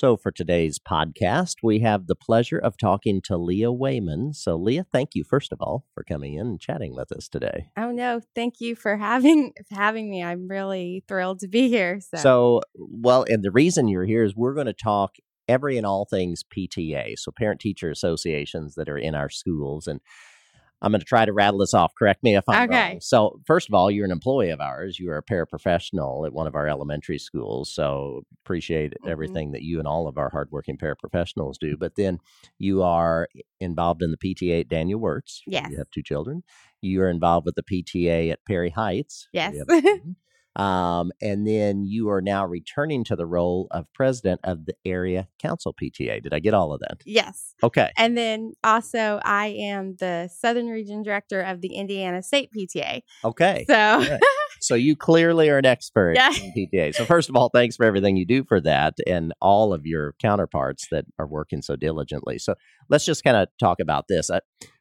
So, for today's podcast, we have the pleasure of talking to Leah Wayman. So, Leah, thank you first of all for coming in and chatting with us today. Oh no, thank you for having having me. I'm really thrilled to be here. So, So, well, and the reason you're here is we're going to talk every and all things PTA, so parent teacher associations that are in our schools. And I'm going to try to rattle this off. Correct me if I'm Okay. wrong. So, first of all, you're an employee of ours. You are a paraprofessional at one of our elementary schools. So, appreciate Mhm. everything that you and all of our hardworking paraprofessionals do. But then you are involved in the PTA at Daniel Wertz. Yes. You have two children. You are involved with the PTA at Perry Heights. Yes. You have a son. um, and then you are now returning to the role of president of the area council PTA. Did I get all of that? yes. Okay. And then also I am the Southern Region Director of the Indiana State PTA. Okay. So right. So you clearly are an expert Yeah. in PTA. So first of all, thanks for everything you do for that and all of your counterparts that are working so diligently. So let's just kind of talk about this.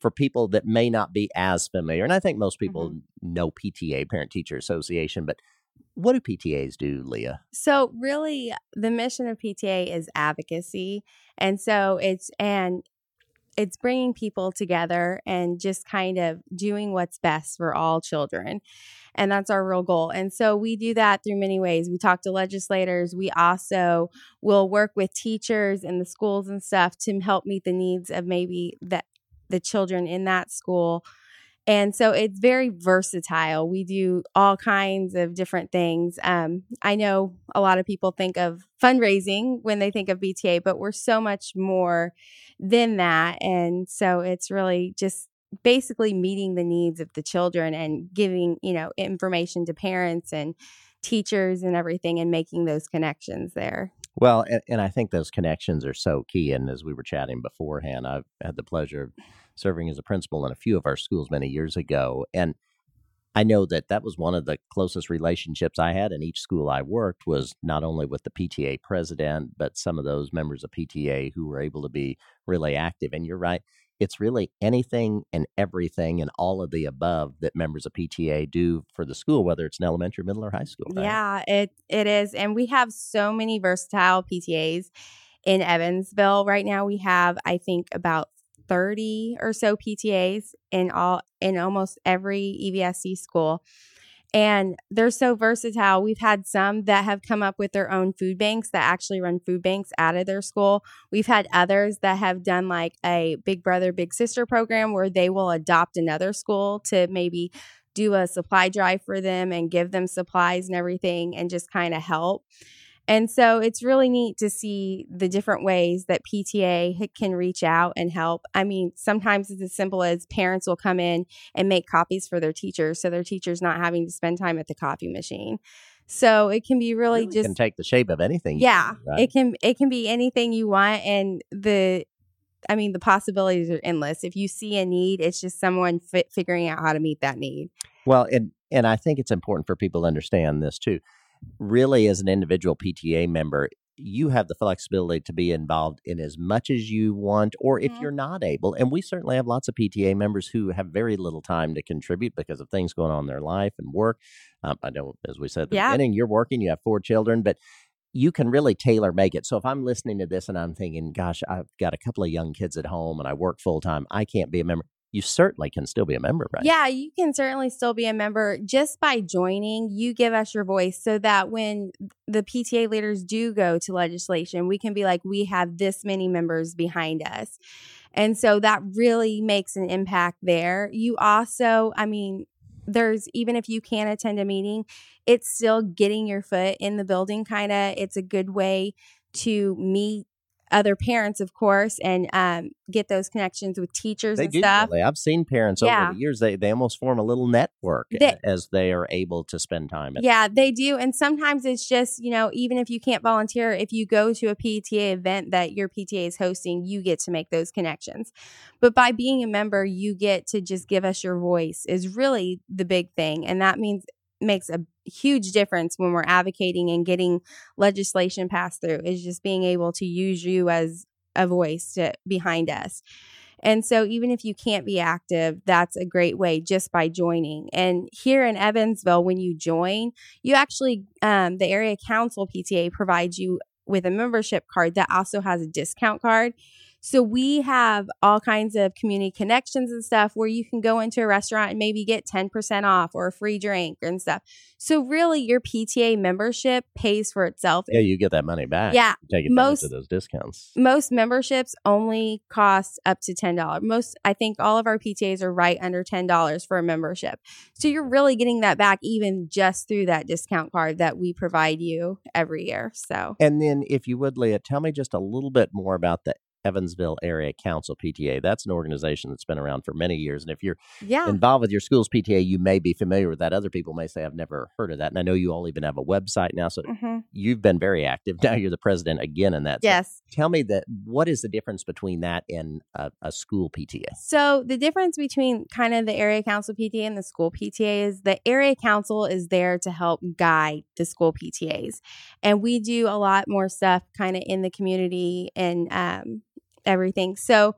For people that may not be as familiar, and I think most people mm-hmm. know PTA, Parent Teacher Association, but what do PTAs do, Leah? So really the mission of PTA is advocacy. And so it's and it's bringing people together and just kind of doing what's best for all children. And that's our real goal. And so we do that through many ways. We talk to legislators. We also will work with teachers in the schools and stuff to help meet the needs of maybe that the children in that school. And so it's very versatile. We do all kinds of different things. Um, I know a lot of people think of fundraising when they think of PTA, but we're so much more than that. And so it's really just basically meeting the needs of the children and giving, you know, information to parents and teachers and everything and making those connections there. Well, and, and I think those connections are so key. And as we were chatting beforehand, I've had the pleasure of serving as a principal in a few of our schools many years ago. And I know that that was one of the closest relationships I had in each school I worked was not only with the PTA president, but some of those members of PTA who were able to be really active. And you're right. It's really anything and everything and all of the above that members of PTA do for the school, whether it's an elementary, middle, or high school. right? Yeah, it it is, and we have so many versatile PTAs in Evansville right now. We have, I think, about thirty or so PTAs in all in almost every EVSC school, and they're so versatile. We've had some that have come up with their own food banks that actually run food banks out of their school. We've had others that have done like a Big Brother Big Sister program where they will adopt another school to maybe do a supply drive for them and give them supplies and everything and just kind of help. And so it's really neat to see the different ways that PTA can reach out and help. I mean, sometimes it's as simple as parents will come in and make copies for their teachers so their teacher's not having to spend time at the coffee machine. So it can be really, Really just can take the shape of anything. yeah, right? it can it can be anything you want and the I mean, the possibilities are endless. If you see a need, it's just someone fi- figuring out how to meet that need. Well, and and I think it's important for people to understand this too. Really, as an individual PTA member, you have the flexibility to be involved in as much as you want, or if Mhm. you're not able. And we certainly have lots of PTA members who have very little time to contribute because of things going on in their life and work. Um, I know, as we said at the Yeah. beginning, you're working, you have four children, but you can really tailor make it. So if I'm listening to this and I'm thinking, gosh, I've got a couple of young kids at home and I work full time, I can't be a member. You certainly can still be a member, right? Yeah, you can certainly still be a member just by joining. You give us your voice so that when the PTA leaders do go to legislation, we can be like, we have this many members behind us. And so that really makes an impact there. You also, I mean, there's even if you can't attend a meeting, it's still getting your foot in the building, kind of. It's a good way to meet other parents, of course, and um, get those connections with teachers They and do. stuff. Really. I've seen parents Yeah. over the years. They they almost form a little network They- as they are able to spend time. At, Yeah, they do. And sometimes it's just, you know, even if you can't volunteer, if you go to a PTA event that your PTA is hosting, you get to make those connections. But by being a member, you get to just give us your voice, is really the big thing. And that means makes a huge difference when we're advocating and getting legislation passed through, is just being able to use you as a voice to, behind us. And so, even if you can't be active, that's a great way just by joining. And here in Evansville, when you join, you actually, um, the area council PTA provides you with a membership card that also has a discount card. So we have all kinds of community connections and stuff where you can go into a restaurant and maybe get 10% off or a free drink and stuff. So really your PTA membership pays for itself. Yeah, you get that money back. Yeah. Take advantage most- of those discounts. Most memberships only cost up to $10. Most I think all of our PTAs are right under $10 for a membership. So you're really getting that back even just through that discount card that we provide you every year. So And then, if you would, Leah, tell me just a little bit more about the Evansville Area Council PTA. That's an organization that's been around for many years. And if you're yeah. involved with your school's PTA, you may be familiar with that. Other people may say, I've never heard of that. And I know you all even have a website now. So Mhm. you've been very active. Now you're the president again in that. So Yes. tell me that what is the difference between that and a, a school PTA? So the difference between kind of the area council PTA and the school PTA is the area council is there to help guide the school PTAs, and we do a lot more stuff kind of in the community and um, everything. So.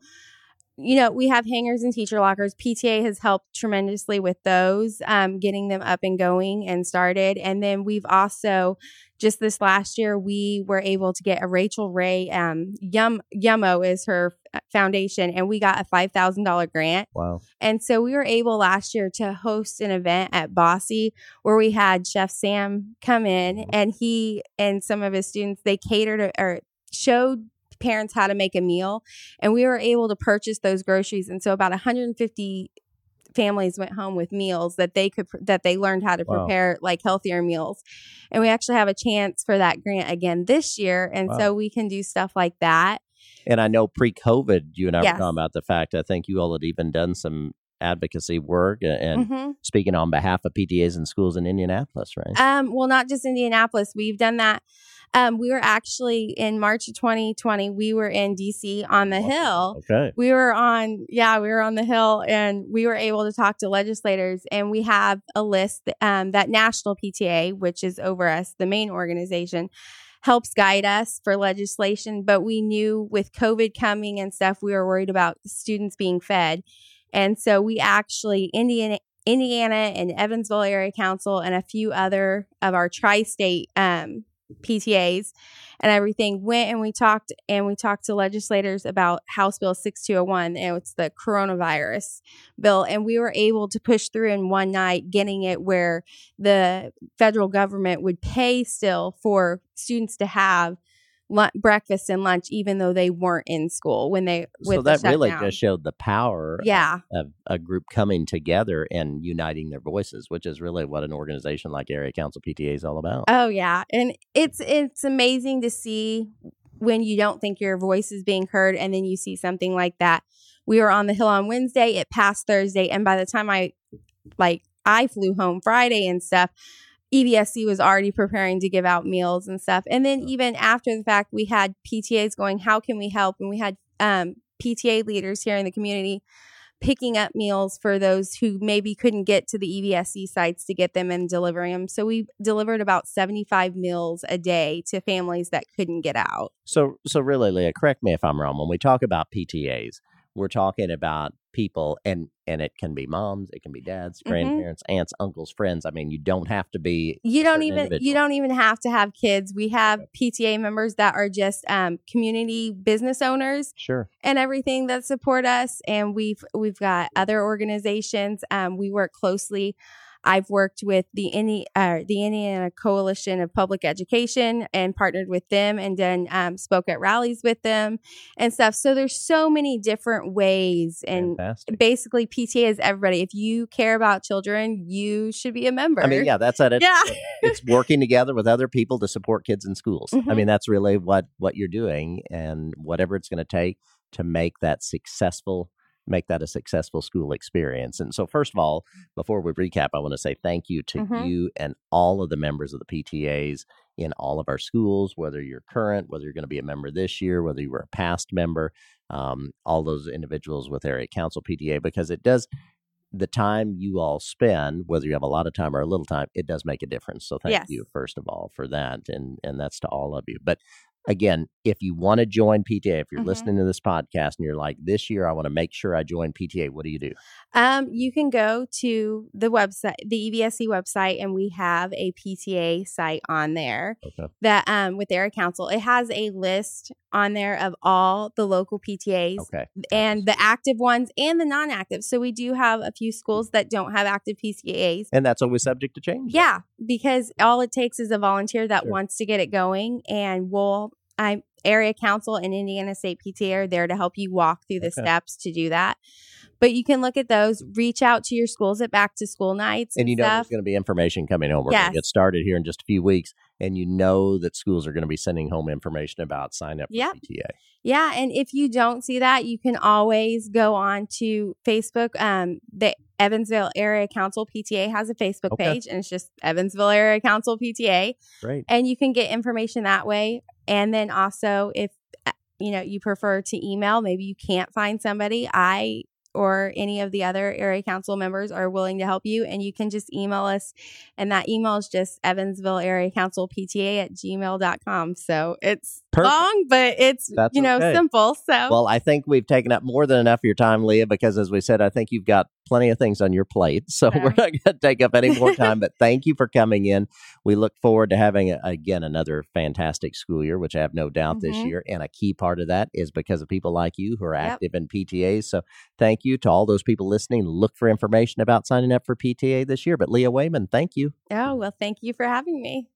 You know, we have hangers and teacher lockers. PTA has helped tremendously with those, um, getting them up and going and started. And then we've also, just this last year, we were able to get a Rachael Ray, um, Yum Yummo is her foundation, and we got a five thousand dollar grant. Wow. And so we were able last year to host an event at Bosse where we had Chef Sam come in and he and some of his students they catered or showed parents how to make a meal and we were able to purchase those groceries and so about 150 families went home with meals that they could that they learned how to Wow. prepare like healthier meals and we actually have a chance for that grant again this year and Wow. so we can do stuff like that And I know pre COVID, you and I Yes. were talking about the fact I think you all had even done some advocacy work and Mhm. speaking on behalf of PTAs and schools in Indianapolis, right? Um, well, not just Indianapolis. We've done that. Um, we were actually in March of 2020. We were in DC on the Hill. Okay. We were on, yeah, we were on the Hill, and we were able to talk to legislators. And we have a list um, that National PTA, which is over us, the main organization, helps guide us for legislation. But we knew with COVID coming and stuff, we were worried about students being fed, and so we actually Indiana. Indiana and Evansville Area Council and a few other of our tri-state um, PTAs and everything went and we talked and we talked to legislators about House Bill 6201 and it's the coronavirus bill and we were able to push through in one night getting it where the federal government would pay still for students to have breakfast and lunch even though they weren't in school when they with So the that really just showed the power of- yeah of a group coming together and uniting their voices, which is really what an organization like Area Council PTA is all about. Oh yeah, and it's it's amazing to see when you don't think your voice is being heard, and then you see something like that. We were on the hill on Wednesday. It passed Thursday, and by the time I like I flew home Friday and stuff, E EVSC was already preparing to give out meals and stuff. And then even after the fact, we had PTAs going, "How can we help?" And we had um, PTA leaders here in the community picking up meals for those who maybe couldn't get to the E EVSC sites to get them and delivering them. So we delivered about 75 meals a day to families that couldn't get out. So, so really, Leah, correct me if I'm wrong. When we talk about PTAs, we're talking about people, and and it can be moms, it can be dads, Mhm. grandparents, aunts, uncles, friends. I mean, you don't have to be. You don't even you don't even have to have kids. We have PTA members that are just um, community business owners Sure. and everything that support us and we've we've got other organizations um, we work closely I've worked with the Indi- uh, the Indiana Coalition of Public Education and partnered with them, and then um, spoke at rallies with them and stuff. So there's so many different ways, and Fantastic. basically PTA is everybody. If you care about children, you should be a member. I mean, yeah, that's it. It's, Yeah. it's working together with other people to support kids in schools. I Mhm. mean, that's really what what you're doing, and whatever it's going to take to make that successful, make that a successful school experience. And so, first of all, before we recap, I want to say thank you to Mhm. you and all of the members of the PTAs in all of our schools, whether you're current, whether you're going to be a member this year, whether you were a past member, um, all those individuals with area council PTA, because it does the time you all spend, whether you have a lot of time or a little time, it does make a difference. So thank Yes. you first of all for that, and and that's to all of you. But again, if you want to join PTA, if you're Mhm. listening to this podcast and you're like, this year I want to make sure I join PTA, what do you do? Um, you can go to the website, the E EVSC website, and we have a PTA site on there Okay. that um with their council. It has a list on there of all the local PTAs Okay. and the active ones and the non-active. So we do have a few schools that don't have active PTAs. And that's always subject to change. Yeah, because all it takes is a volunteer that Sure. wants to get it going, and we'll. I'm area council and Indiana State PTA are there to help you walk through the Okay. steps to do that. But you can look at those. Reach out to your schools at back to school nights and, And you know stuff. there's going to be information coming home. We're going to get started here in just a few weeks. And you know that schools are going to be sending home information about sign up for Yep. PTA. Yeah, and if you don't see that, you can always go on to Facebook. Um, the Evansville Area Council PTA has a Facebook Okay. page, and it's just Evansville Area Council PTA. Great. and you can get information that way and then also if uh, you know you prefer to email maybe you can't find somebody i or any of the other area council members are willing to help you and you can just email us and that email is just evansville area council pta at gmail.com so it's Perfect. long but it's That's you know okay. simple so Well, I think we've taken up more than enough of your time, Leah, because as we said, I think you've got plenty of things on your plate. So we're not going to take up any more time, but thank you for coming in. We look forward to having, again, another fantastic school year, which I have no doubt this Mhm. year. And a key part of that is because of people like you who are Yep. active in PTAs. So thank you to all those people listening. Look for information about signing up for PTA this year. But Leah Wayman, thank you. oh well thank you for having me